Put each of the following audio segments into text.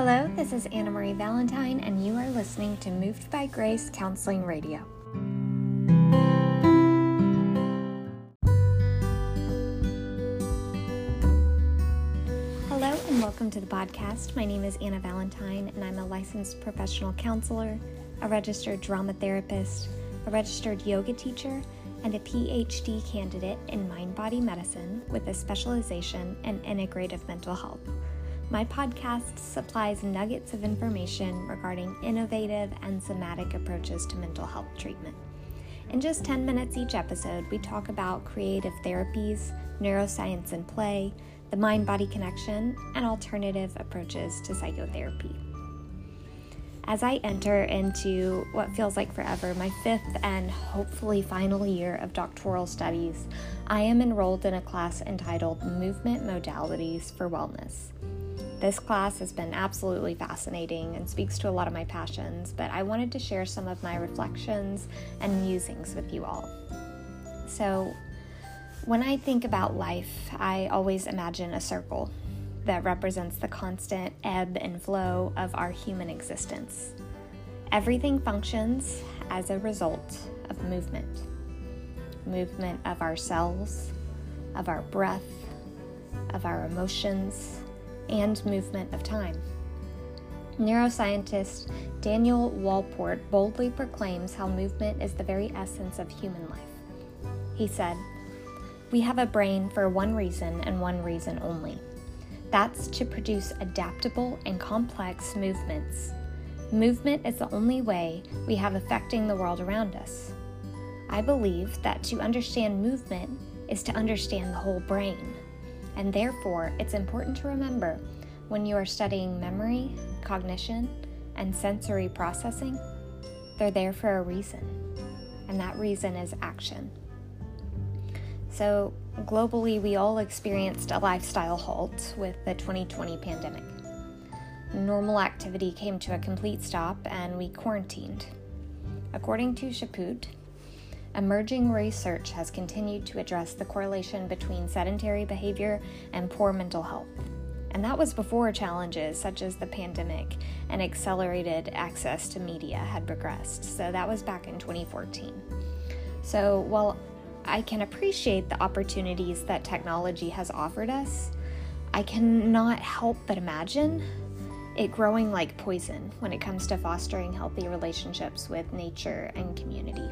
Hello, this is Anna Marie Valentine, and you are listening to Moved by Grace Counseling Radio. Hello, and welcome to the podcast. My name is Anna Valentine, and I'm a licensed professional counselor, a registered drama therapist, a registered yoga teacher, and a PhD candidate in mind body medicine with a specialization in integrative mental health. My podcast supplies nuggets of information regarding innovative and somatic approaches to mental health treatment. In just 10 minutes each episode, we talk about creative therapies, neuroscience and play, the mind body connection, and alternative approaches to psychotherapy. As I enter into what feels like forever, my fifth and hopefully final year of doctoral studies, I am enrolled in a class entitled Movement Modalities for Wellness. This class has been absolutely fascinating and speaks to a lot of my passions, but I wanted to share some of my reflections and musings with you all. So, when I think about life, I always imagine a circle that represents the constant ebb and flow of our human existence. Everything functions as a result of movement movement of our cells, of our breath, of our emotions, and movement of time. Neuroscientist Daniel Wolpert boldly proclaims how movement is the very essence of human life. He said, We have a brain for one reason and one reason only. That's to produce adaptable and complex movements. Movement is the only way we have affecting the world around us. I believe that to understand movement is to understand the whole brain and therefore it's important to remember when you are studying memory, cognition, and sensory processing, they're there for a reason, and that reason is action. So, globally, we all experienced a lifestyle halt with the 2020 pandemic. Normal activity came to a complete stop and we quarantined. According to Chaput, Emerging research has continued to address the correlation between sedentary behavior and poor mental health. And that was before challenges such as the pandemic and accelerated access to media had progressed. So that was back in 2014. So while I can appreciate the opportunities that technology has offered us, I cannot help but imagine it growing like poison when it comes to fostering healthy relationships with nature and community.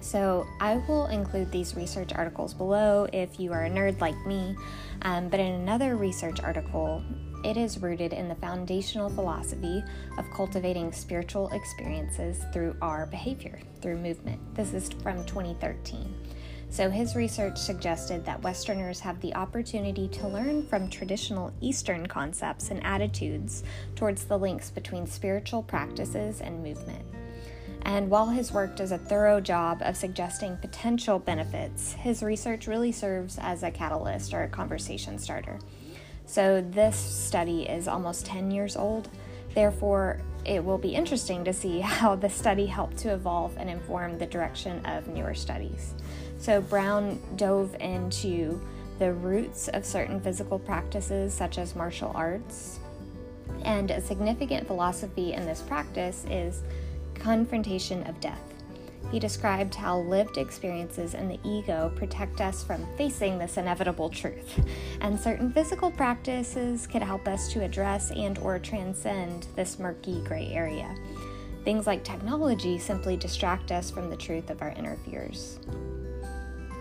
So, I will include these research articles below if you are a nerd like me. Um, but in another research article, it is rooted in the foundational philosophy of cultivating spiritual experiences through our behavior, through movement. This is from 2013. So, his research suggested that Westerners have the opportunity to learn from traditional Eastern concepts and attitudes towards the links between spiritual practices and movement. And while his work does a thorough job of suggesting potential benefits, his research really serves as a catalyst or a conversation starter. So, this study is almost 10 years old. Therefore, it will be interesting to see how the study helped to evolve and inform the direction of newer studies. So, Brown dove into the roots of certain physical practices, such as martial arts. And a significant philosophy in this practice is confrontation of death. He described how lived experiences and the ego protect us from facing this inevitable truth, and certain physical practices could help us to address and or transcend this murky gray area. Things like technology simply distract us from the truth of our inner fears.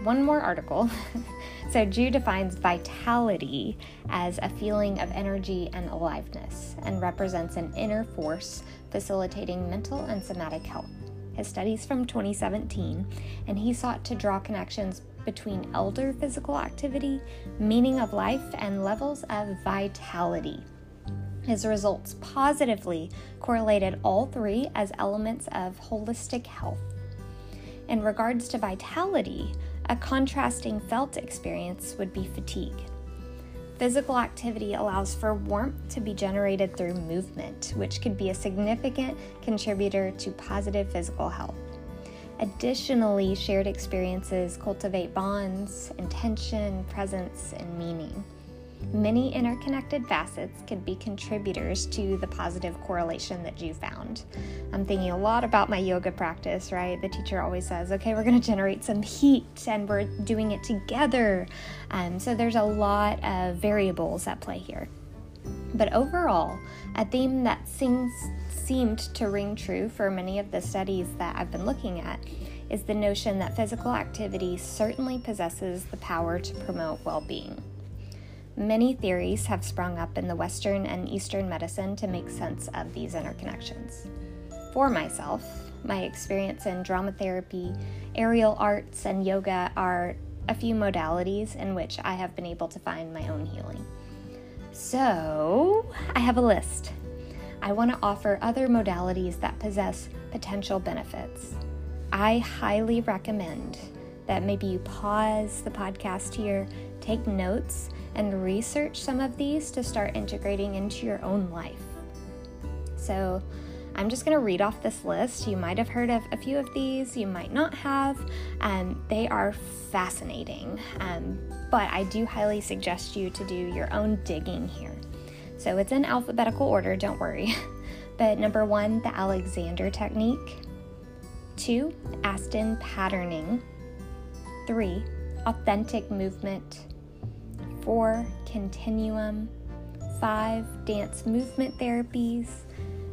One more article. so, Ju defines vitality as a feeling of energy and aliveness and represents an inner force facilitating mental and somatic health. His studies from 2017, and he sought to draw connections between elder physical activity, meaning of life, and levels of vitality. His results positively correlated all three as elements of holistic health. In regards to vitality, a contrasting felt experience would be fatigue. Physical activity allows for warmth to be generated through movement, which could be a significant contributor to positive physical health. Additionally, shared experiences cultivate bonds, intention, presence, and meaning. Many interconnected facets could be contributors to the positive correlation that Ju found. I'm thinking a lot about my yoga practice, right? The teacher always says, okay, we're going to generate some heat and we're doing it together. Um, so there's a lot of variables at play here. But overall, a theme that seems, seemed to ring true for many of the studies that I've been looking at is the notion that physical activity certainly possesses the power to promote well being. Many theories have sprung up in the Western and Eastern medicine to make sense of these interconnections. For myself, my experience in drama therapy, aerial arts, and yoga are a few modalities in which I have been able to find my own healing. So, I have a list. I want to offer other modalities that possess potential benefits. I highly recommend that maybe you pause the podcast here, take notes, and research some of these to start integrating into your own life. So, I'm just going to read off this list. You might have heard of a few of these, you might not have. Um, they are fascinating, um, but I do highly suggest you to do your own digging here. So it's in alphabetical order, don't worry. But number one, the Alexander technique. Two, Aston patterning. Three, authentic movement. 4. Continuum. 5. Dance movement therapies.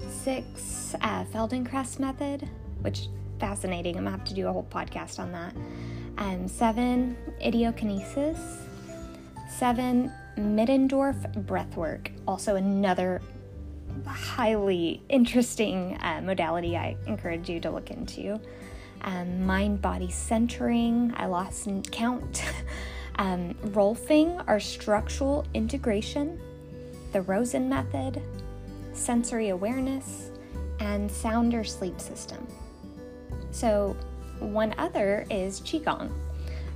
6. Uh, Feldenkrais method, which fascinating. I'm gonna have to do a whole podcast on that. Um, 7. idiokinesis. 7. Middendorf breathwork, also another highly interesting uh, modality I encourage you to look into. Um, mind body centering, I lost count. Um, Rolfing are structural integration, the Rosen method, sensory awareness, and sounder sleep system. So, one other is Qigong.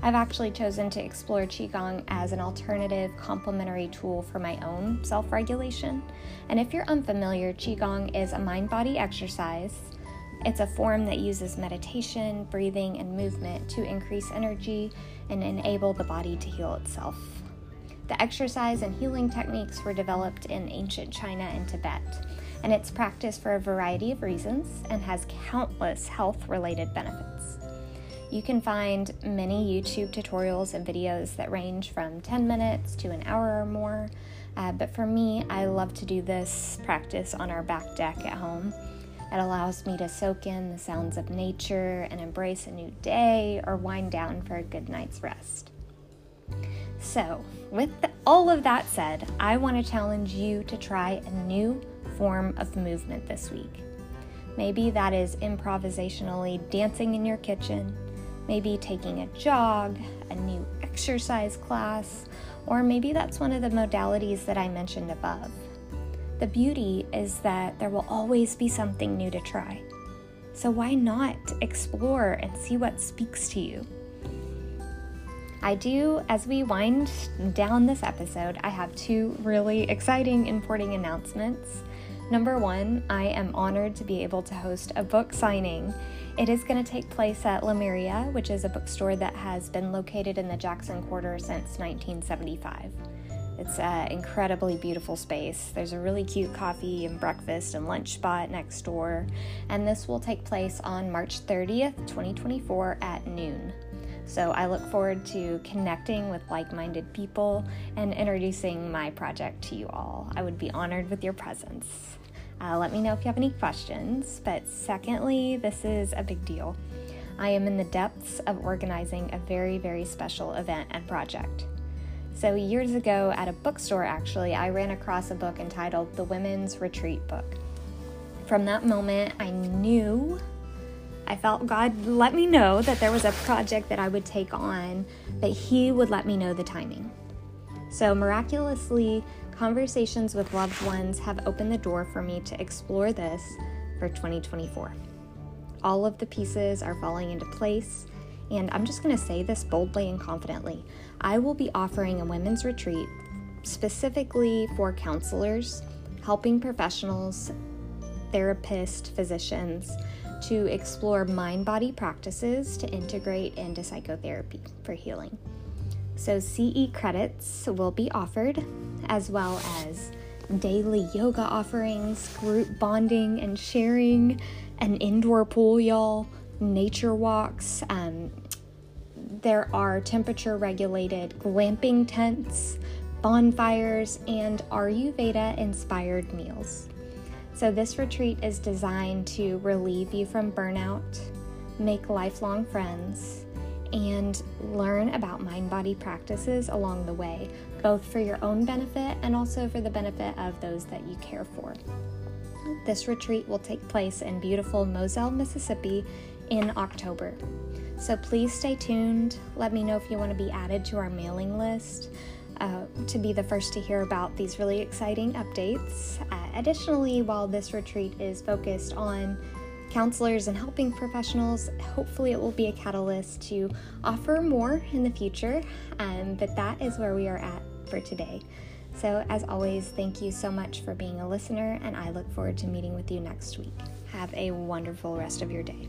I've actually chosen to explore Qigong as an alternative complementary tool for my own self regulation. And if you're unfamiliar, Qigong is a mind body exercise it's a form that uses meditation, breathing, and movement to increase energy and enable the body to heal itself. The exercise and healing techniques were developed in ancient China and Tibet, and it's practiced for a variety of reasons and has countless health related benefits. You can find many YouTube tutorials and videos that range from 10 minutes to an hour or more. Uh, but for me, I love to do this practice on our back deck at home it allows me to soak in the sounds of nature and embrace a new day or wind down for a good night's rest. So, with the, all of that said, I want to challenge you to try a new form of movement this week. Maybe that is improvisationally dancing in your kitchen, maybe taking a jog, a new exercise class, or maybe that's one of the modalities that I mentioned above. The beauty is that there will always be something new to try. So why not explore and see what speaks to you? I do, as we wind down this episode, I have two really exciting, importing announcements. Number one, I am honored to be able to host a book signing. It is going to take place at Lemuria, which is a bookstore that has been located in the Jackson Quarter since 1975. It's an incredibly beautiful space. There's a really cute coffee and breakfast and lunch spot next door, and this will take place on March 30th, 2024 at noon. So I look forward to connecting with like minded people and introducing my project to you all. I would be honored with your presence. Uh, let me know if you have any questions. But secondly, this is a big deal. I am in the depths of organizing a very, very special event and project. So, years ago at a bookstore, actually, I ran across a book entitled The Women's Retreat Book. From that moment, I knew, I felt God let me know that there was a project that I would take on, but He would let me know the timing. So, miraculously, conversations with loved ones have opened the door for me to explore this for 2024. All of the pieces are falling into place, and I'm just going to say this boldly and confidently. I will be offering a women's retreat specifically for counselors, helping professionals, therapists, physicians to explore mind body practices to integrate into psychotherapy for healing. So, CE credits will be offered, as well as daily yoga offerings, group bonding and sharing, an indoor pool, y'all, nature walks. Um, there are temperature regulated glamping tents, bonfires, and Ayurveda inspired meals. So, this retreat is designed to relieve you from burnout, make lifelong friends, and learn about mind body practices along the way, both for your own benefit and also for the benefit of those that you care for. This retreat will take place in beautiful Moselle, Mississippi in October. So please stay tuned. Let me know if you want to be added to our mailing list. Uh, to be the first to hear about these really exciting updates. Uh, additionally, while this retreat is focused on counselors and helping professionals, hopefully, it will be a catalyst to offer more in the future. Um, but that is where we are at for today. So, as always, thank you so much for being a listener, and I look forward to meeting with you next week. Have a wonderful rest of your day.